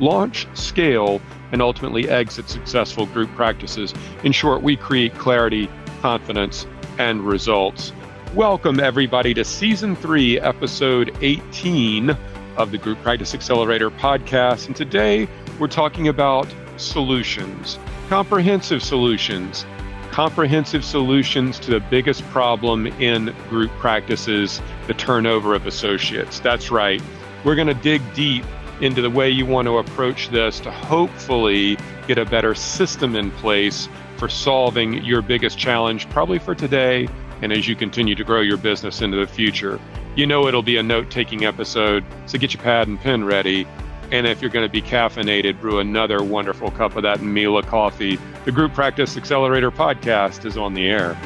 launch, scale, and ultimately exit successful group practices. In short, we create clarity, confidence, and results. Welcome, everybody, to season three, episode 18 of the Group Practice Accelerator podcast. And today we're talking about solutions, comprehensive solutions, comprehensive solutions to the biggest problem in group practices the turnover of associates. That's right. We're going to dig deep into the way you want to approach this to hopefully get a better system in place for solving your biggest challenge, probably for today and as you continue to grow your business into the future. You know it'll be a note taking episode, so get your pad and pen ready. And if you're going to be caffeinated, brew another wonderful cup of that Mila coffee. The Group Practice Accelerator podcast is on the air.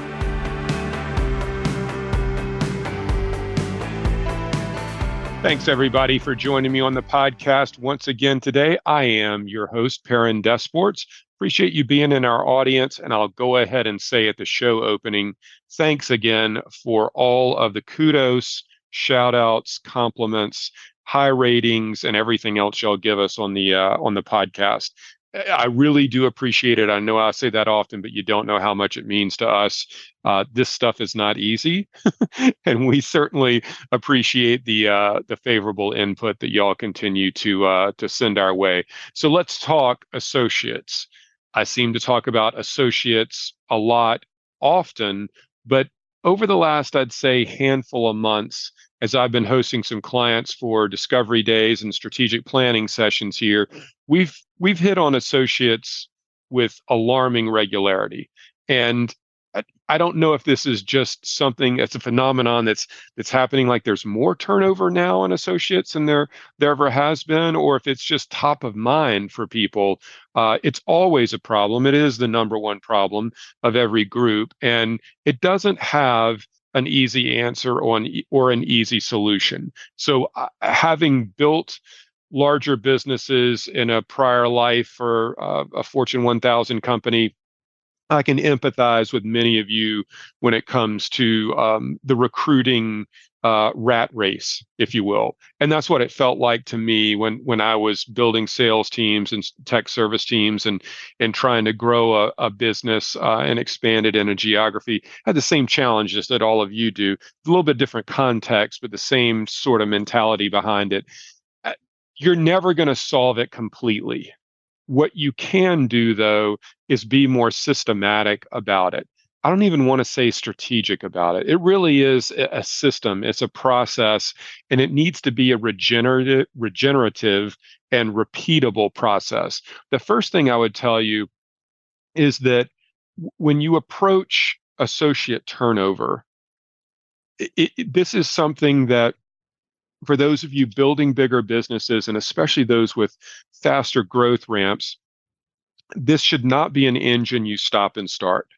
Thanks, everybody, for joining me on the podcast once again today. I am your host, Perrin Desports. Appreciate you being in our audience, and I'll go ahead and say at the show opening, thanks again for all of the kudos, shout outs, compliments, high ratings, and everything else y'all give us on the uh, on the podcast. I really do appreciate it. I know I say that often, but you don't know how much it means to us. Uh, this stuff is not easy, and we certainly appreciate the uh, the favorable input that y'all continue to uh, to send our way. So let's talk associates. I seem to talk about associates a lot, often, but over the last, I'd say, handful of months, as I've been hosting some clients for discovery days and strategic planning sessions here, we've we've hit on associates with alarming regularity. And I, don't know if this is just something that's a phenomenon that's that's happening like there's more turnover now in associates than there there ever has been, or if it's just top of mind for people. Uh, it's always a problem. It is the number one problem of every group, and it doesn't have an easy answer on or an easy solution. So, uh, having built larger businesses in a prior life for uh, a Fortune 1000 company, I can empathize with many of you when it comes to um, the recruiting uh, rat race, if you will, and that's what it felt like to me when when I was building sales teams and tech service teams and and trying to grow a, a business uh, and expand it in a geography. I had the same challenges that all of you do, a little bit different context, but the same sort of mentality behind it. Uh, you're never going to solve it completely. What you can do, though, is be more systematic about it. I don't even want to say strategic about it. It really is a system, it's a process, and it needs to be a regenerative, regenerative and repeatable process. The first thing I would tell you is that when you approach associate turnover, it, it, this is something that for those of you building bigger businesses and especially those with faster growth ramps, this should not be an engine you stop and start.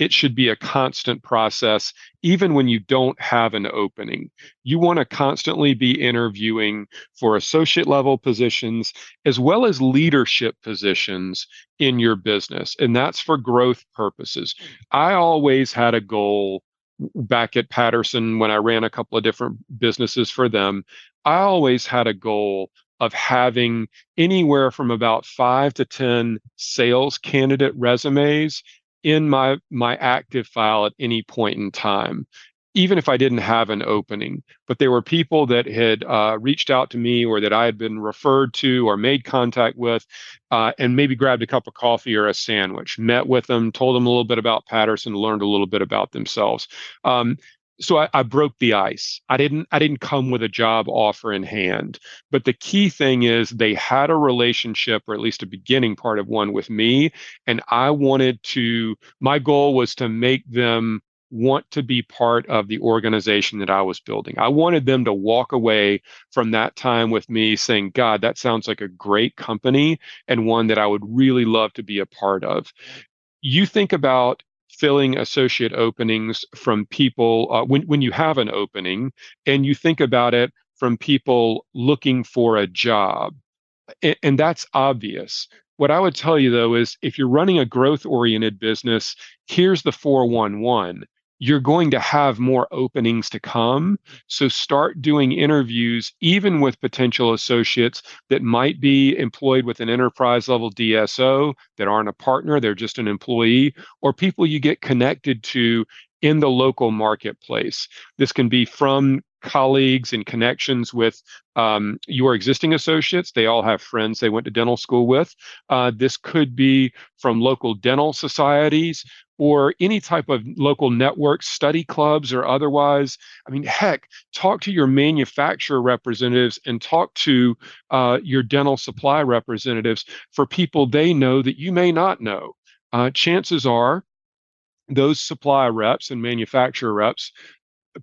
It should be a constant process, even when you don't have an opening. You want to constantly be interviewing for associate level positions as well as leadership positions in your business. And that's for growth purposes. I always had a goal back at Patterson when I ran a couple of different businesses for them. I always had a goal of having anywhere from about five to 10 sales candidate resumes in my my active file at any point in time even if i didn't have an opening. But there were people that had uh, reached out to me or that i had been referred to or made contact with uh, and maybe grabbed a cup of coffee or a sandwich met with them told them a little bit about patterson learned a little bit about themselves. Um, so I, I, broke the ice. I didn't I didn't come with a job offer in hand. But the key thing is they had a relationship, or at least a beginning part of one with me. And I wanted to, my goal was to make them want to be part of the organization that I was building. I wanted them to walk away from that time with me saying, God, that sounds like a great company and one that I would really love to be a part of. You think about filling associate openings from people uh, when, when you have an opening and you think about it from people looking for a job. And, and that's obvious. What I would tell you though is if you're running a growth oriented business, here's the 411 you're going to have more openings to come. So start doing interviews, even with potential associates that might be employed with an enterprise level DSO that aren't a partner, they're just an employee, or people you get connected to in the local marketplace. This can be from colleagues and connections with um, your existing associates. They all have friends they went to dental school with. Uh, this could be from local dental societies or any type of local network, study clubs, or otherwise. I mean, heck, talk to your manufacturer representatives and talk to uh, your dental supply representatives for people they know that you may not know. Uh, chances are those supply reps and manufacturer reps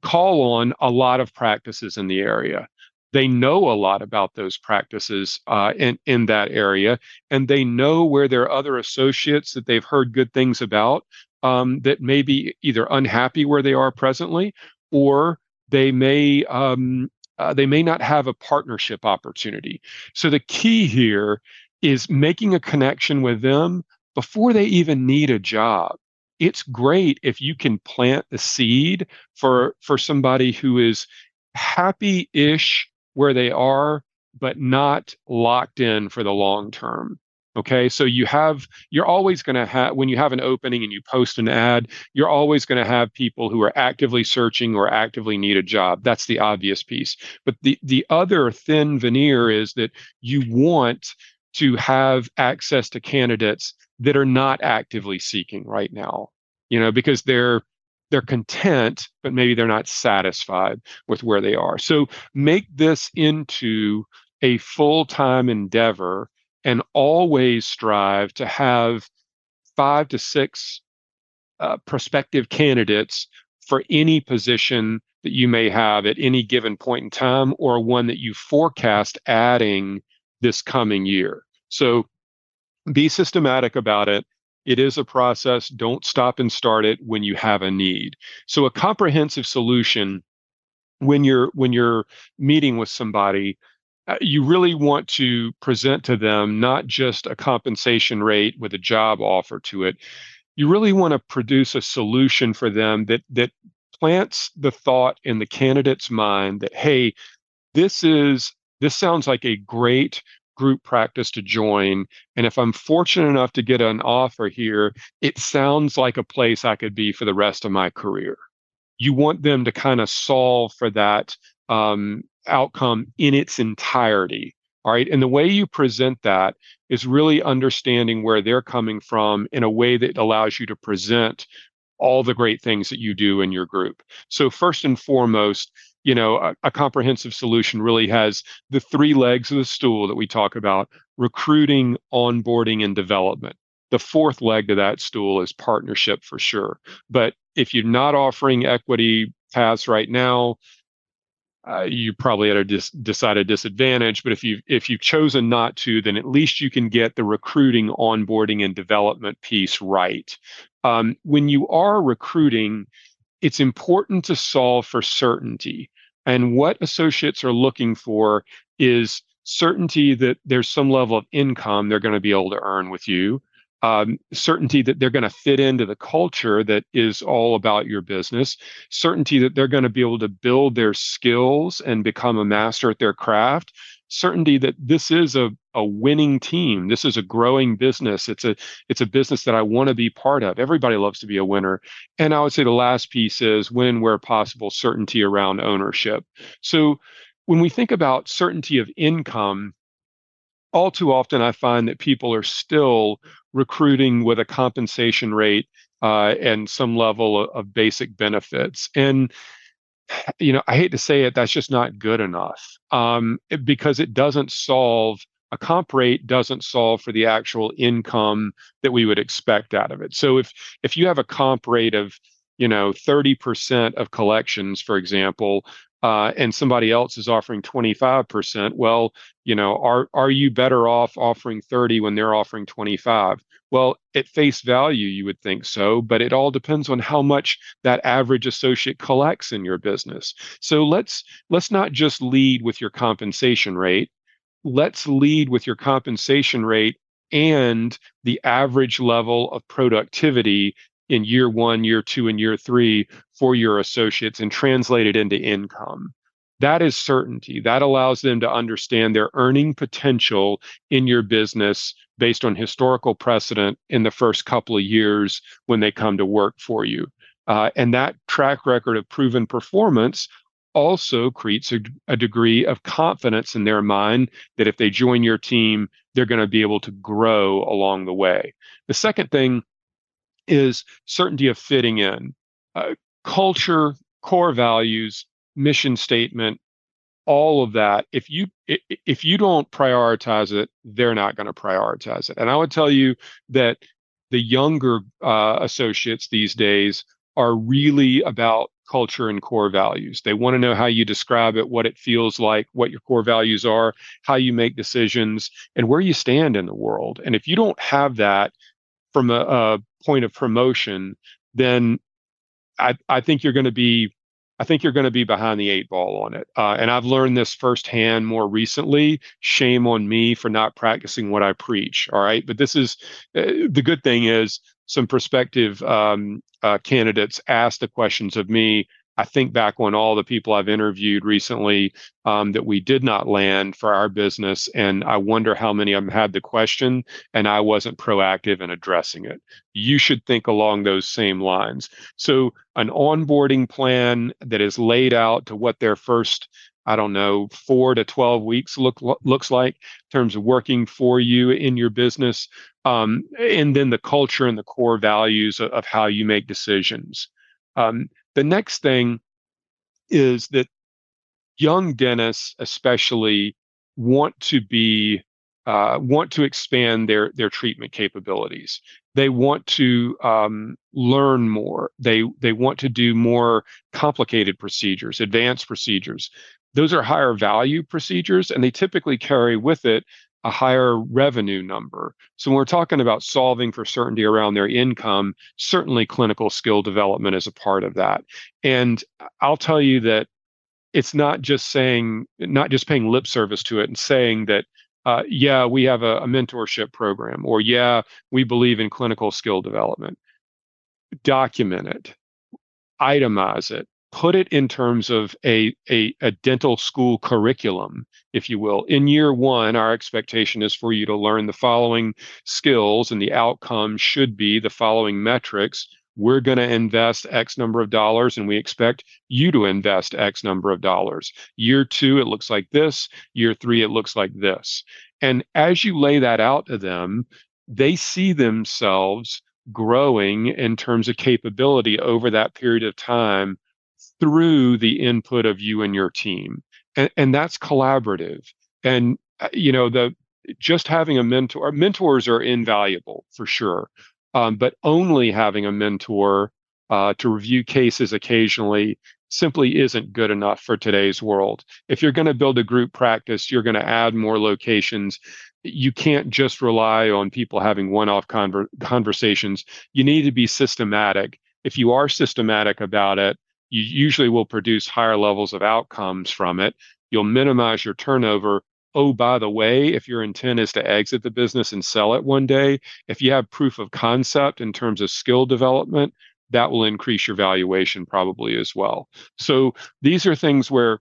call on a lot of practices in the area. They know a lot about those practices uh, in, in that area, and they know where there are other associates that they've heard good things about um, that may be either unhappy where they are presently, or they may um, uh, they may not have a partnership opportunity. So the key here is making a connection with them before they even need a job it's great if you can plant the seed for for somebody who is happy-ish where they are but not locked in for the long term okay? So you have you're always going to have when you have an opening and you post an ad you're always going to have people who are actively searching or actively need a job. That's the obvious piece. But the the other thin veneer is that you want to have access to candidates that are not actively seeking right now you know because they're they're content but maybe they're not satisfied with where they are. So make this into a full-time endeavor and always strive to have five to six uh, prospective candidates for any position that you may have at any given point in time or one that you forecast adding this coming year so be systematic about it it is a process. Don't stop and start it when you have a need. So a comprehensive solution when you're when you're meeting with somebody you really want to present to them not just a compensation rate with a job offer to it you really want to produce a solution for them that that plants the thought in the candidate's mind that hey this is this sounds like a great group practice to join. And if I'm fortunate enough to get an offer here, it sounds like a place I could be for the rest of my career. You want them to kind of solve for that um, outcome in its entirety. All right. And the way you present that is really understanding where they're coming from in a way that allows you to present all the great things that you do in your group. So, first and foremost, you know, a, a, comprehensive solution really has the three legs of the stool that we talk about recruiting, onboarding, and development. The fourth leg to that stool is partnership for sure. But if you're not offering equity paths right now, uh, you probably at a dis- decided disadvantage. But if you if you've chosen not to, then at least you can get the recruiting, onboarding, and development piece right. Um, when you are recruiting, it's important to solve for certainty. And what associates are looking for is certainty that there's some level of income they're going to be able to earn with you, um, certainty that they're going to fit into the culture that is all about your business, certainty that they're going to be able to build their skills and become a master at their craft, certainty that this is a, a winning team. This is a growing business. It's a it's a business that i want to be part of. Everybody loves to be a winner. And i would say the last piece is when where possible certainty around ownership. So when we think about certainty of income all too often i find that people are still recruiting with a compensation rate uh, and some level of, of basic benefits and you know, I hate to say it, that's just not good enough um, because it doesn't solve a comp rate doesn't solve for the actual income that we would expect out of it. So if if you have a comp rate of you know 30% of collections for example uh, and somebody else is offering 25%, well, you know, are are you better off offering 30 when they're offering 25? Well, at face value, you would think so, but it all depends on how much that average associate collects in your business. So let's let's not just lead with your compensation rate. Let's lead with your compensation rate and the average level of productivity in year one, year two, and year three for your associates and translate it into income. That is certainty. That allows them to understand their earning potential in your business based on historical precedent in the first couple of years when they come to work for you. Uh, and that track record of proven performance also creates a, a, degree of confidence in their mind that if they join your team, they're going to be able to grow along the way. The second thing is certainty of fitting in. Uh, culture, core values, mission statement, all of that. If you if you don't prioritize it, they're not going to prioritize it. And I would tell you that the younger uh, associates these days are really about culture and core values. They want to know how you describe it, what it feels like, what your core values are, how you make decisions, and where you stand in the world. And if you don't have that from a, a point of promotion, then I, I think you're going to be I think you're going to be behind the eight ball on it. Uh, and I've learned this firsthand more recently. Shame on me for not practicing what I preach. All right. But this is uh, the good thing is some prospective um, uh, candidates ask the questions of me I think back on all the people I've interviewed recently um, that we did not land for our business, and I wonder how many of them had the question and I wasn't proactive in addressing it. You should think along those same lines. So, an onboarding plan that is laid out to what their first I don't know, four to 12 weeks look looks like in terms of working for you in your business. Um, and then the culture and the core values of, of how you make decisions. Um, the next thing is that young dentists, especially, want to be uh, want to expand their their treatment capabilities. They want to um, learn more. They they want to do more complicated procedures, advanced procedures. Those are higher value procedures, and they typically carry with it a higher revenue number. So when we're talking about solving for certainty around their income, certainly clinical skill development is a part of that. And I'll tell you that it's not just saying, not just paying lip service to it and saying that, uh, yeah, we have a, a mentorship program, or yeah, we believe in clinical skill development. Document it, itemize it, put it in terms of a, a, a, dental school curriculum, if you will. In year one, our expectation is for you to learn the following skills, and the outcome should be the following metrics. We're going to invest X number of dollars, and we expect you to invest X number of dollars. Year two, it looks like this. Year three, it looks like this. And as you lay that out to them, they see themselves growing in terms of capability over that period of time through the input of you and your team and, and that's collaborative. And uh, you know the just having a mentor mentors are invaluable for sure um, but only having a mentor uh, to review cases occasionally simply isn't good enough for today's world. If you're going to build a group practice you're going to add more locations. You can't just rely on people having one-off conver- conversations. You need to be systematic. If you are systematic about it you usually will produce higher levels of outcomes from it. You'll minimize your turnover. Oh, by the way, if your intent is to exit the business and sell it one day, if you have proof of concept in terms of skill development, that will increase your valuation probably as well. So these are things where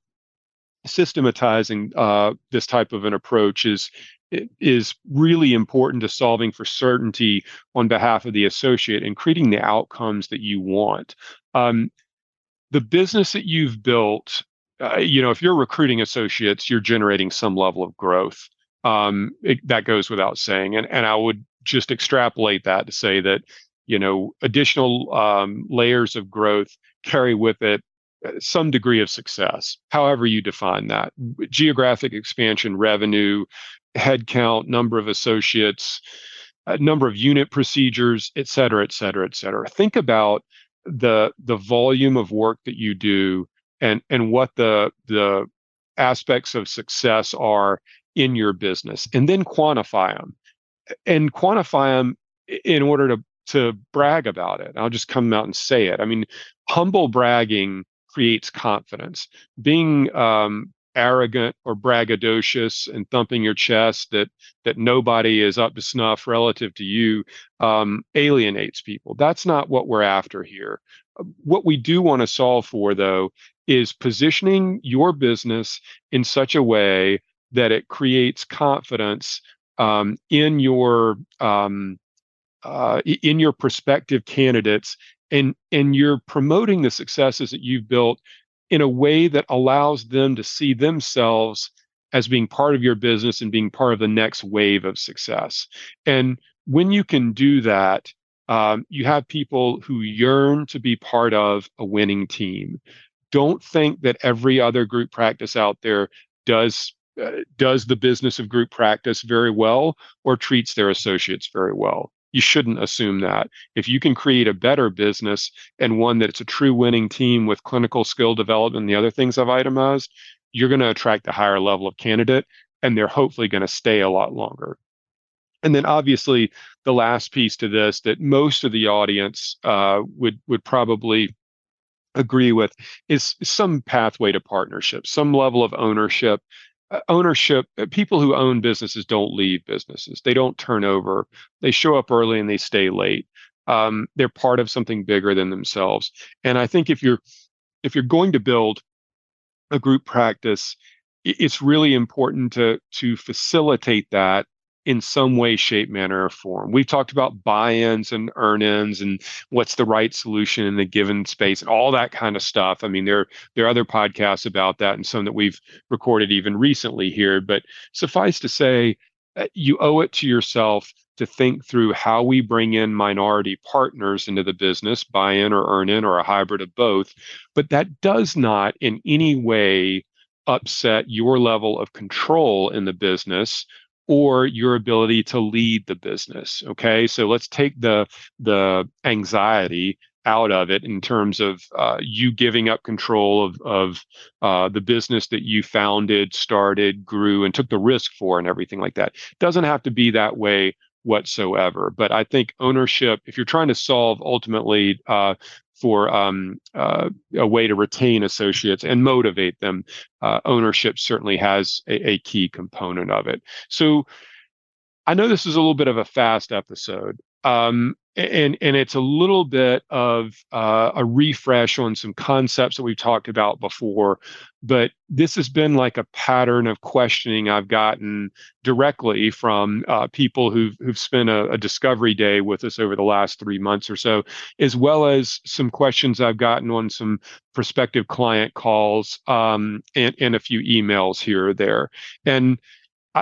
systematizing uh, this type of an approach is is really important to solving for certainty on behalf of the associate and creating the outcomes that you want. Um, the business that you've built, uh, you know, if you're recruiting associates, you're generating some level of growth. Um, it, that goes without saying, and and I would just extrapolate that to say that you know additional um, layers of growth carry with it uh, some degree of success, however you define that. Geographic expansion, revenue, headcount, number of associates, uh, number of unit procedures, et cetera, et cetera, et cetera. Think about the the volume of work that you do and and what the the aspects of success are in your business and then quantify them and quantify them in order to to brag about it. I'll just come out and say it. I mean humble bragging creates confidence. Being um, arrogant or braggadocious and thumping your chest that that nobody is up to snuff relative to you um, alienates people. That's not what we're after here. What we do want to solve for, though, is positioning your business in such a way that it creates confidence um, in your um, uh, in your prospective candidates and and you're promoting the successes that you've built in a way that allows them to see themselves as being part of your business and being part of the next wave of success. And when you can do that, um, you have people who yearn to be part of a winning team. Don't think that every other group practice out there does uh, does the business of group practice very well or treats their associates very well you shouldn't assume that. If you can create a better business and one that's a true winning team with clinical skill development and the other things I've itemized, you're going to attract a higher level of candidate and they're hopefully going to stay a lot longer. And then obviously the last piece to this that most of the audience uh, would would probably agree with is some pathway to partnership, some level of ownership ownership uh, people who own businesses don't leave businesses. They don't turn over. They show up early and they stay late. Um, they're part of something bigger than themselves. And i think if you're if you're going to build a group practice it's really important to to facilitate that in some way, shape, manner, or form. We've talked about buy-ins and earn-ins and what's the right solution in the given space and all that kind of stuff. I mean, there there are other podcasts about that and some that we've recorded even recently here. But suffice to say, uh, you owe it to yourself to think through how we bring in minority partners into the business, buy in or earn in or a hybrid of both. But that does not in any way upset your level of control in the business or your ability to lead the business okay? So let's take the the anxiety out of it in terms of uh, you giving up control of of uh, the business that you founded started grew and took the risk for and everything like that. Doesn't have to be that way whatsoever but i think ownership if you're trying to solve ultimately uh, for um, uh, a way to retain associates and motivate them. Uh, ownership certainly has a, a, key component of it. So I know this is a little bit of a fast episode. Um, and and it's a little bit of uh, a refresh on some concepts that we've talked about before but this has been like a pattern of questioning i've gotten directly from uh, people who've who've spent a, a, discovery day with us over the last three months or so as well as some questions i've gotten on some prospective client calls um, and, and a few emails here or there. And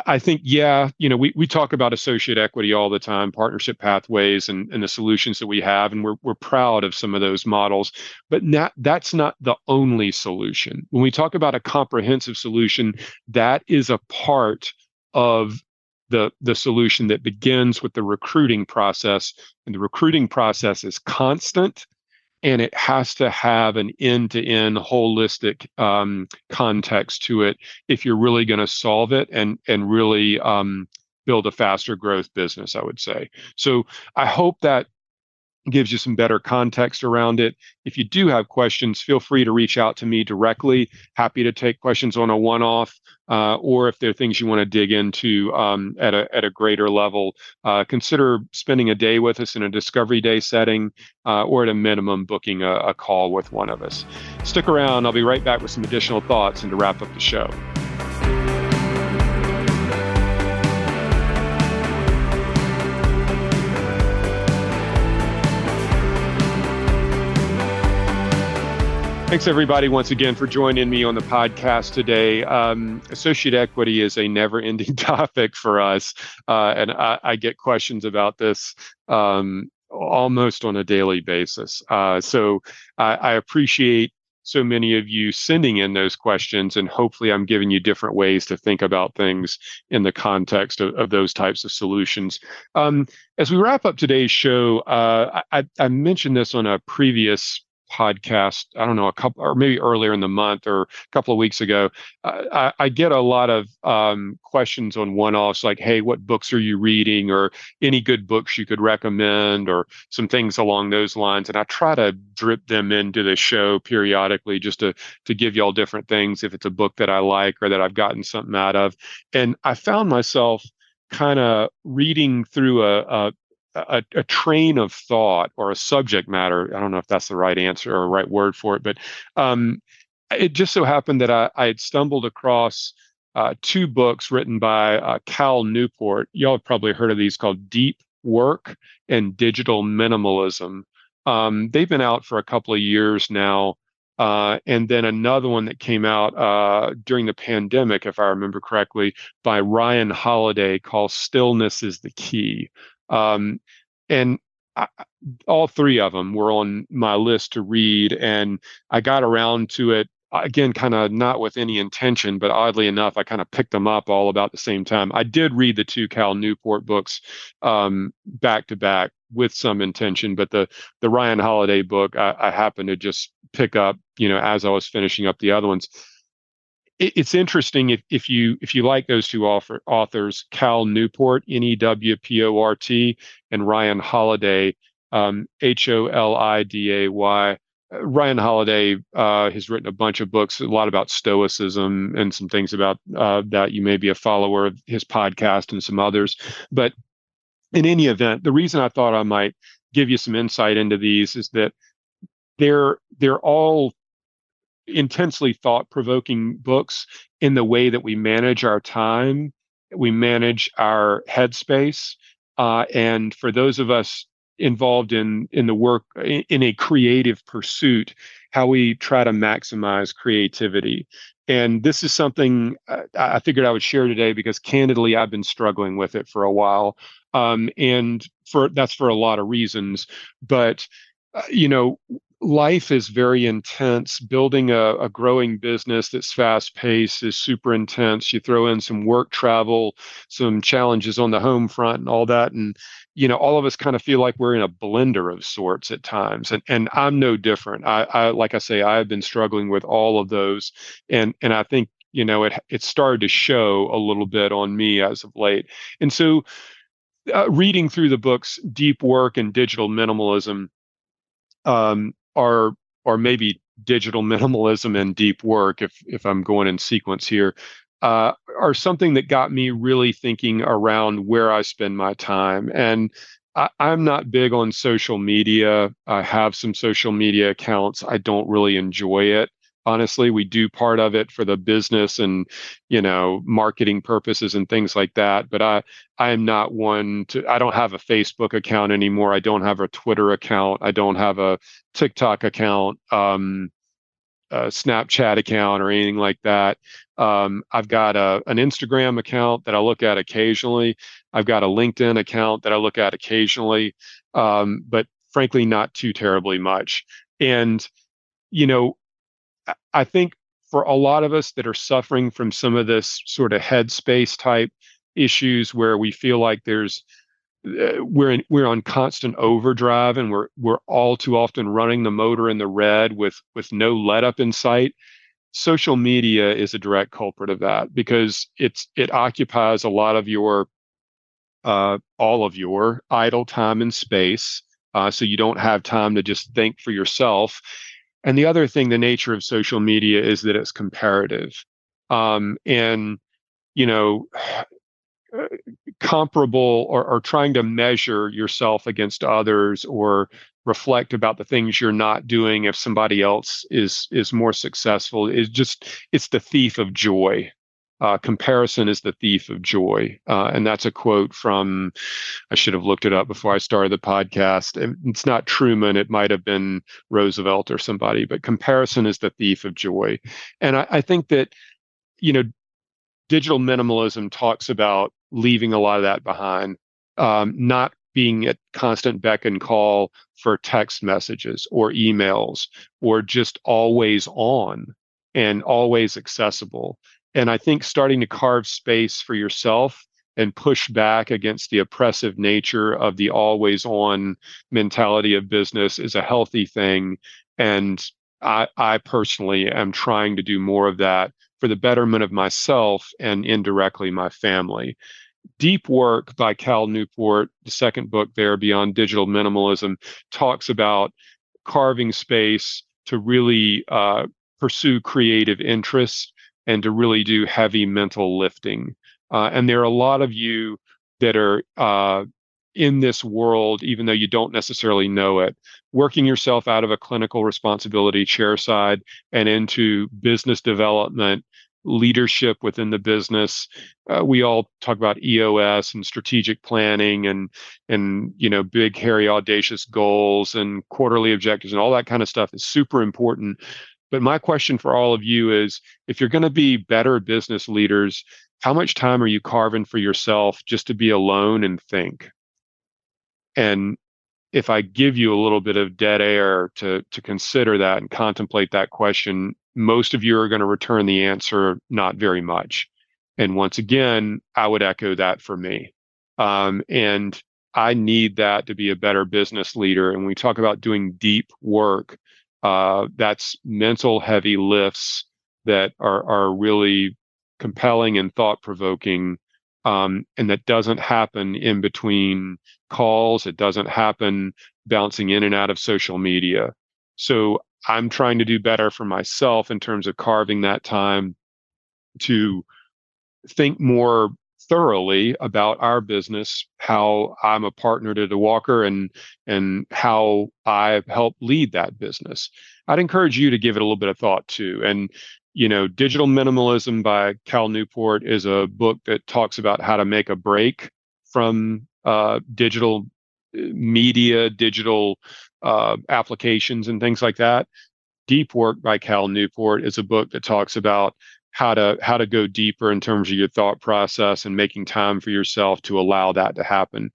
I think, yeah, you know, we, we talk about associate equity all the time, partnership pathways and, and the solutions that we have, and we're, we're proud of some of those models, but not, that's not the only solution. When we talk about a comprehensive solution, that is a part of the, the solution that begins with the recruiting process. And the recruiting process is constant and it has to have an end-to-end holistic um, context to it if you're really going to solve it and and really um, build a faster growth business i would say. So i hope that gives you some better context around it. If you do have questions, feel free to reach out to me directly. Happy to take questions on a one-off, uh, or if there are things you want to dig into um, at a at a greater level, uh, consider spending a day with us in a discovery day setting, uh, or at a minimum, booking a, a call with one of us. Stick around. I'll be right back with some additional thoughts and to wrap up the show. Thanks, everybody, once again for joining me on the podcast today. Um, associate equity is a never ending topic for us, uh, and I, I, get questions about this um, almost on a daily basis. Uh, so I, I, appreciate so many of you sending in those questions. And hopefully, I'm giving you different ways to think about things in the context of, of those types of solutions. Um, as we wrap up today's show, uh, I, I mentioned this on a previous podcast i don't know a couple or maybe earlier in the month or a couple of weeks ago i, I get a lot of um, questions on one-offs like hey what books are you reading? or any good books you could recommend? or some things along those lines and i try to drip them into the show periodically just to to give y'all different things if it's a book that i like or that i've gotten something out of and i found myself kind of reading through a, a, a, a, train of thought or a subject matter. I don't know if that's the right answer or right word for it, but um, it just so happened that I, I had stumbled across uh, two books written by uh, Cal Newport. Y'all have probably heard of these called Deep Work and Digital Minimalism. Um, they've been out for a couple of years now. Uh, and then another one that came out uh, during the pandemic, if I remember correctly, by Ryan Holiday called Stillness is the Key. Um, and I, all three of them were on my list to read, and I got around to it again, kind of not with any intention, but oddly enough, I kind of picked them up all about the same time. I did read the two Cal Newport books um, back to back with some intention, but the the Ryan Holiday book I, I happened to just pick up, you know, as I was finishing up the other ones it's interesting if, if you if you like those two author, authors, Cal Newport, N E W P O R T, and Ryan Holiday, um, H O L I D A Y. Uh, Ryan Holiday uh, has written a bunch of books, a lot about Stoicism and some things about uh, that. You may be a follower of his podcast and some others. But in any event, the reason I thought I might give you some insight into these is that they're they're all intensely thought provoking books in the way that we manage our time, we manage our headspace. Uh, and for those of us involved in in the work in, in, a creative pursuit how we try to maximize creativity and this is something uh, i figured i would share today because candidly i've been struggling with it for a while um, and for that's for a lot of reasons but uh, you know life is very intense. Building a, a growing business that's fast paced is super intense. You throw in some work travel, some challenges on the home front, and all that. And, you know, all of us kind of feel like we're in a blender of sorts at times. And, and I'm no different. I, I, like I say, I've been struggling with all of those. And, and I think, you know, it, it started to show a little bit on me as of late. And so, uh, reading through the books, Deep Work and Digital Minimalism, um, are or maybe digital minimalism and deep work if if i'm going in sequence here uh, are something that got me really thinking around where i spend my time. And I, i'm not big on social media. I have some social media accounts. I don't really enjoy it honestly we do part of it for the business and you know marketing purposes and things like that but i i am not one to i don't have a facebook account anymore. I don't have a twitter account. I don't have a tiktok account um a snapchat account or anything like that. Um, i've got a, an instagram account that i look at occasionally. I've got a linkedin account that i look at occasionally um, but frankly not too terribly much. And you know I think for a lot of us that are suffering from some of this sort of headspace type issues where we feel like there's uh, we're in, we're on constant overdrive and we're we're all too often running the motor in the red with with no let up in sight social media is a direct culprit of that because it's it occupies a lot of your uh, all of your idle time and space. Uh, so you don't have time to just think for yourself and the other thing, the nature of social media is that it's comparative. Um, and, you know, comparable or, or trying to measure yourself against others or reflect about the things you're not doing if somebody else is is more successful is just it's the thief of joy uh, comparison is the thief of joy. Uh, and that's a quote from, I should have looked it up before I started the podcast. It's not Truman, it might have been Roosevelt or somebody, but comparison is the thief of joy. And I, I think that, you know, digital minimalism talks about leaving a lot of that behind, um, not being at constant beck and call for text messages or emails or just always on and always accessible. And I think starting to carve space for yourself and push back against the oppressive nature of the always on mentality of business is a healthy thing. And I, I personally am trying to do more of that for the betterment of myself and indirectly my family. Deep Work by Cal Newport, the second book there, Beyond Digital Minimalism, talks about carving space to really uh, pursue creative interests and to really do heavy mental lifting. Uh, and there are a lot of you that are uh, in this world, even though you don't necessarily know it, working yourself out of a clinical responsibility chair side and into business development leadership within the business. Uh, we all talk about EOS and strategic planning and and you know big hairy audacious goals and quarterly objectives and all that kind of stuff is super important. But my question for all of you is if you're going to be better business leaders, how much time are you carving for yourself just to be alone and think? And if I give you a little bit of dead air to to consider that and contemplate that question, most of you are going to return the answer not very much. And once again, I would echo that for me. Um, and I need that to be a better business leader. And we talk about doing deep work, uh, that's mental heavy lifts that are are really compelling and thought provoking. Um, and that doesn't happen in between calls. It doesn't happen bouncing in and out of social media. So I'm trying to do better for myself in terms of carving that time to think more thoroughly about our business, how I'm a partner to Diwakar and and how I help lead that business. I'd encourage you to give it a little bit of thought too. And you know, Digital Minimalism by Cal Newport is a book that talks about how to make a break from uh, digital uh, media, digital uh, applications and things like that. Deep Work by Cal Newport is a book that talks about how to how to go deeper in terms of your thought process and making time for yourself to allow that to happen.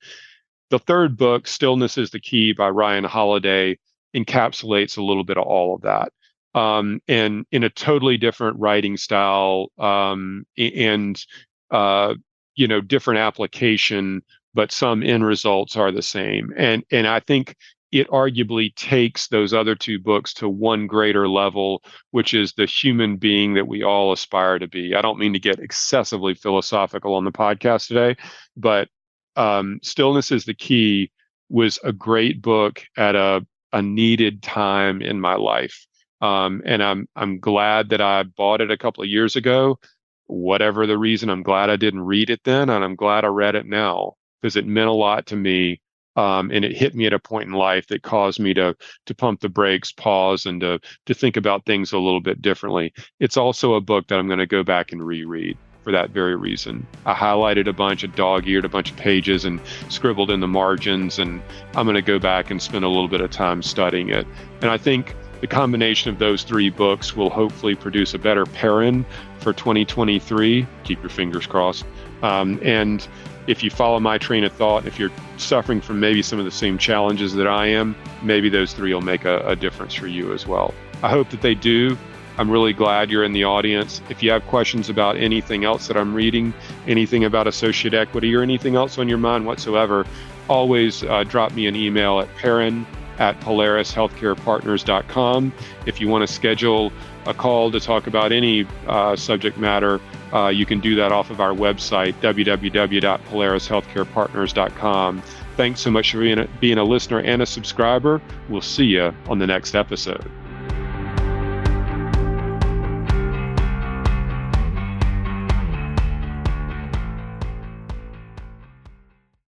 The third book, Stillness is the Key by Ryan Holiday, encapsulates a little bit of all of that. Um, and in a totally different writing style um, and uh, you know different application but some end results are the same. And and I think it arguably takes those other two books to one greater level, which is the human being that we all aspire to be. I don't mean to get excessively philosophical on the podcast today, but um, Stillness is the Key was a great book at a, a needed time in my life. Um, and I'm I'm glad that I bought it a couple of years ago. Whatever the reason, I'm glad I didn't read it then, and I'm glad I read it now because it meant a lot to me. Um, and it hit me at a point in life that caused me to to pump the brakes, pause, and to to think about things a little bit differently. It's also a book that I'm going to go back and reread for that very reason. I highlighted a bunch of dog-eared a bunch of pages and scribbled in the margins, and I'm going to go back and spend a little bit of time studying it. And I think the combination of those three books will hopefully produce a better Perrin for 2023. Keep your fingers crossed. Um, and if you follow my train of thought, if you're suffering from maybe some of the same challenges that I am, maybe those three will make a, a difference for you as well. I hope that they do. I'm really glad you're in the audience. If you have questions about anything else that I'm reading, anything about associate equity, or anything else on your mind whatsoever, always uh, drop me an email at Perrin at PolarisHealthcarePartners.com. If you want to schedule a call to talk about any uh, subject matter, uh, you can do that off of our website, www.polarishealthcarepartners.com. Thanks so much for being a, being a listener and a subscriber. We'll see you on the next episode.